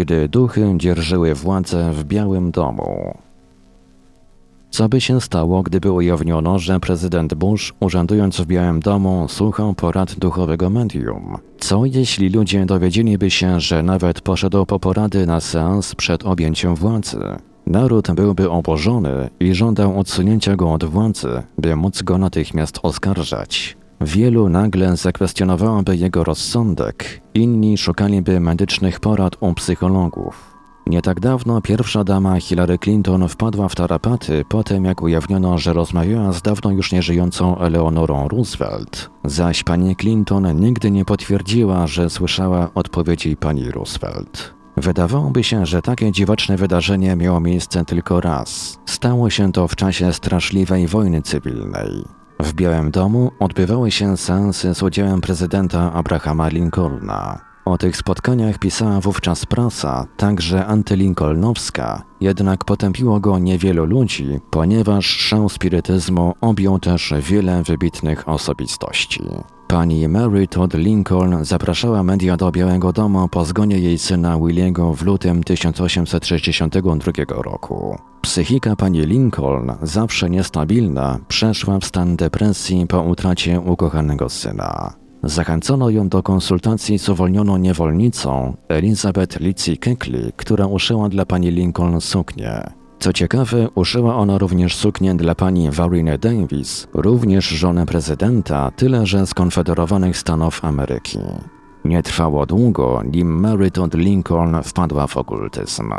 gdy duchy dzierżyły władzę w Białym Domu. Co by się stało, gdyby ujawniono, że prezydent Bush, urzędując w Białym Domu, słuchał porad duchowego medium? Co jeśli ludzie dowiedzieliby się, że nawet poszedł po porady na seans przed objęciem władzy? Naród byłby oburzony i żądał odsunięcia go od władzy, by móc go natychmiast oskarżać. Wielu nagle zakwestionowałoby jego rozsądek, inni szukaliby medycznych porad u psychologów. Nie tak dawno pierwsza dama Hillary Clinton wpadła w tarapaty po tym, jak ujawniono, że rozmawiała z dawno już nieżyjącą Eleanorą Roosevelt. Zaś pani Clinton nigdy nie potwierdziła, że słyszała odpowiedzi pani Roosevelt. Wydawałoby się, że takie dziwaczne wydarzenie miało miejsce tylko raz. Stało się to w czasie straszliwej wojny cywilnej. W Białym Domu odbywały się seansy z udziałem prezydenta Abrahama Lincolna. O tych spotkaniach pisała wówczas prasa, także antylincolnowska, jednak potępiło go niewielu ludzi, ponieważ szał spirytyzmu objął też wiele wybitnych osobistości. Pani Mary Todd Lincoln zapraszała media do Białego Domu po zgonie jej syna Williego w lutym 1862 roku. Psychika pani Lincoln, zawsze niestabilna, przeszła w stan depresji po utracie ukochanego syna. Zachęcono ją do konsultacji z uwolnioną niewolnicą Elizabeth Lizzie Keckley, która uszyła dla pani Lincoln suknię. Co ciekawe, uszyła ona również suknię dla pani Varina Davis, również żony prezydenta, tyle że z Konfederowanych Stanów Ameryki. Nie trwało długo, nim Mary Todd Lincoln wpadła w okultyzm.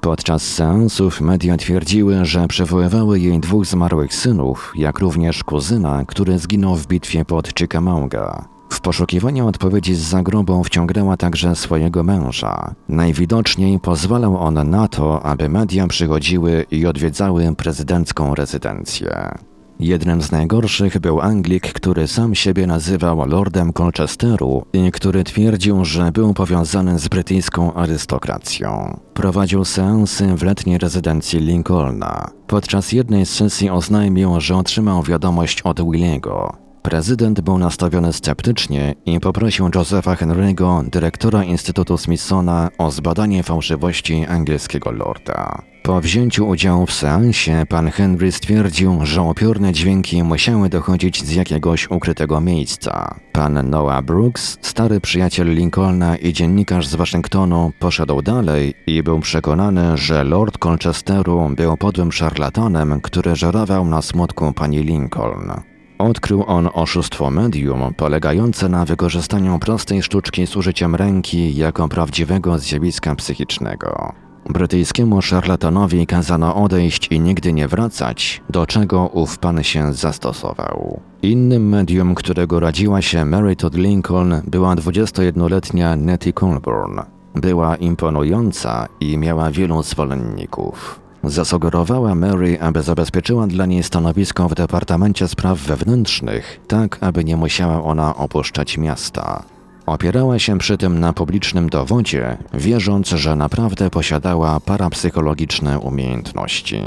Podczas seansów media twierdziły, że przywoływały jej dwóch zmarłych synów, jak również kuzyna, który zginął w bitwie pod Chickamauga. W poszukiwaniu odpowiedzi z zagrobą wciągnęła także swojego męża. Najwidoczniej pozwalał on na to, aby media przychodziły i odwiedzały prezydencką rezydencję. Jednym z najgorszych był Anglik, który sam siebie nazywał Lordem Colchesteru i który twierdził, że był powiązany z brytyjską arystokracją. Prowadził seansy w letniej rezydencji Lincolna. Podczas jednej z sesji oznajmił, że otrzymał wiadomość od Williego. Prezydent był nastawiony sceptycznie i poprosił Josepha Henry'ego, dyrektora Instytutu Smithsona, o zbadanie fałszywości angielskiego lorda. Po wzięciu udziału w seansie, pan Henry stwierdził, że opiorne dźwięki musiały dochodzić z jakiegoś ukrytego miejsca. Pan Noah Brooks, stary przyjaciel Lincolna i dziennikarz z Waszyngtonu, poszedł dalej i był przekonany, że Lord Colchesteru był podłym szarlatanem, który żerował na smutku pani Lincoln. Odkrył on oszustwo medium polegające na wykorzystaniu prostej sztuczki z użyciem ręki jako prawdziwego zjawiska psychicznego. Brytyjskiemu szarlatanowi kazano odejść i nigdy nie wracać, do czego ów pan się zastosował. Innym medium, którego radziła się Mary Todd Lincoln, była 21-letnia Nettie Colburn. Była imponująca i miała wielu zwolenników. Zasugerowała Mary, aby zabezpieczyła dla niej stanowisko w Departamencie Spraw Wewnętrznych, tak aby nie musiała ona opuszczać miasta. Opierała się przy tym na publicznym dowodzie, wierząc, że naprawdę posiadała parapsychologiczne umiejętności.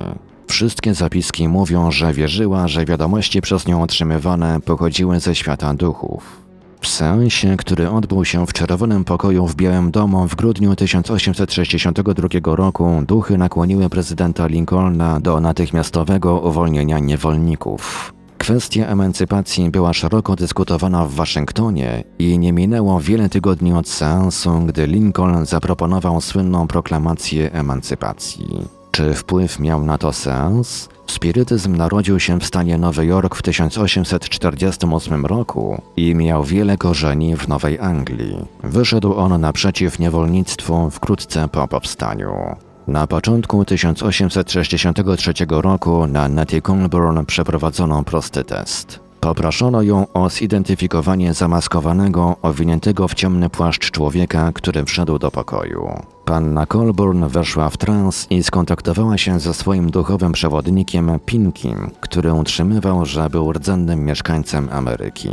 Wszystkie zapiski mówią, że wierzyła, że wiadomości przez nią otrzymywane pochodziły ze świata duchów. Seansie, który odbył się w Czerwonym Pokoju w Białym Domu w grudniu 1862 roku, duchy nakłoniły prezydenta Lincolna do natychmiastowego uwolnienia niewolników. Kwestia emancypacji była szeroko dyskutowana w Waszyngtonie i nie minęło wiele tygodni od seansu, gdy Lincoln zaproponował słynną proklamację emancypacji. Czy wpływ miał na to seans? Spirytyzm narodził się w stanie Nowy Jork w 1848 roku i miał wiele korzeni w Nowej Anglii. Wyszedł on naprzeciw niewolnictwu wkrótce po powstaniu. Na początku 1863 roku na Nettie Colburn przeprowadzono prosty test. Poproszono ją o zidentyfikowanie zamaskowanego, owiniętego w ciemny płaszcz człowieka, który wszedł do pokoju. Panna Colburn weszła w trans i skontaktowała się ze swoim duchowym przewodnikiem Pinkim, który utrzymywał, że był rdzennym mieszkańcem Ameryki.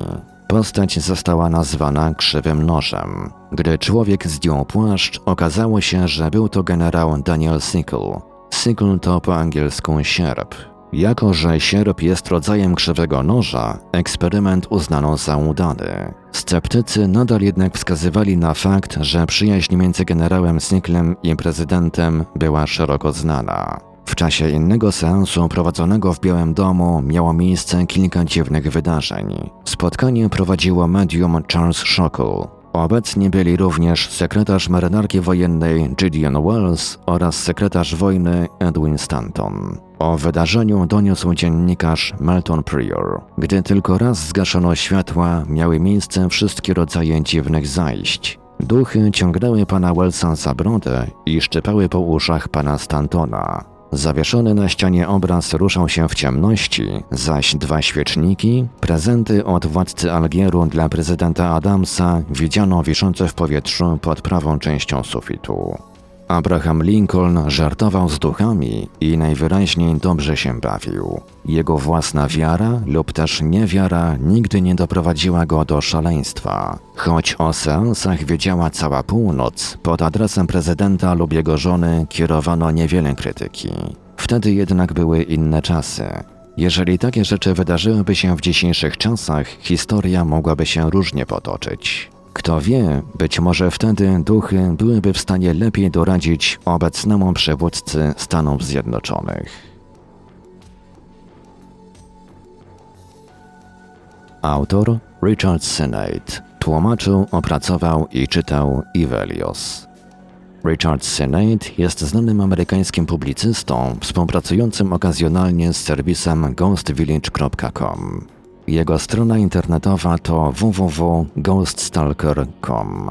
Postać została nazwana krzywym nożem. Gdy człowiek zdjął płaszcz, okazało się, że był to generał Daniel Sickle. Sickle to po angielsku sierp. Jako, że sierp jest rodzajem krzywego noża, eksperyment uznano za udany. Sceptycy nadal jednak wskazywali na fakt, że przyjaźń między generałem Snicklem i prezydentem była szeroko znana. W czasie innego seansu prowadzonego w Białym Domu miało miejsce kilka dziwnych wydarzeń. Spotkanie prowadziło medium Charles Shockle. Obecni byli również sekretarz marynarki wojennej Gideon Wells oraz sekretarz wojny Edwin Stanton. O wydarzeniu doniósł dziennikarz Melton Prior. Gdy tylko raz zgaszono światła, miały miejsce wszystkie rodzaje dziwnych zajść. Duchy ciągnęły pana Wellsa za brodę i szczypały po uszach pana Stantona. Zawieszony na ścianie obraz ruszał się w ciemności, zaś dwa świeczniki, prezenty od władcy Algieru dla prezydenta Adamsa, widziano wiszące w powietrzu pod prawą częścią sufitu. Abraham Lincoln żartował z duchami i najwyraźniej dobrze się bawił. Jego własna wiara lub też niewiara nigdy nie doprowadziła go do szaleństwa. Choć o seansach wiedziała cała północ, pod adresem prezydenta lub jego żony kierowano niewiele krytyki. Wtedy jednak były inne czasy. Jeżeli takie rzeczy wydarzyłyby się w dzisiejszych czasach, historia mogłaby się różnie potoczyć. Kto wie, być może wtedy duchy byłyby w stanie lepiej doradzić obecnemu przywódcy Stanów Zjednoczonych. Autor Richard Sinnate tłumaczył, opracował i czytał Ivelios. Richard Sinnate jest znanym amerykańskim publicystą współpracującym okazjonalnie z serwisem ghostvillage.com. Jego strona internetowa to www.ghoststalker.com.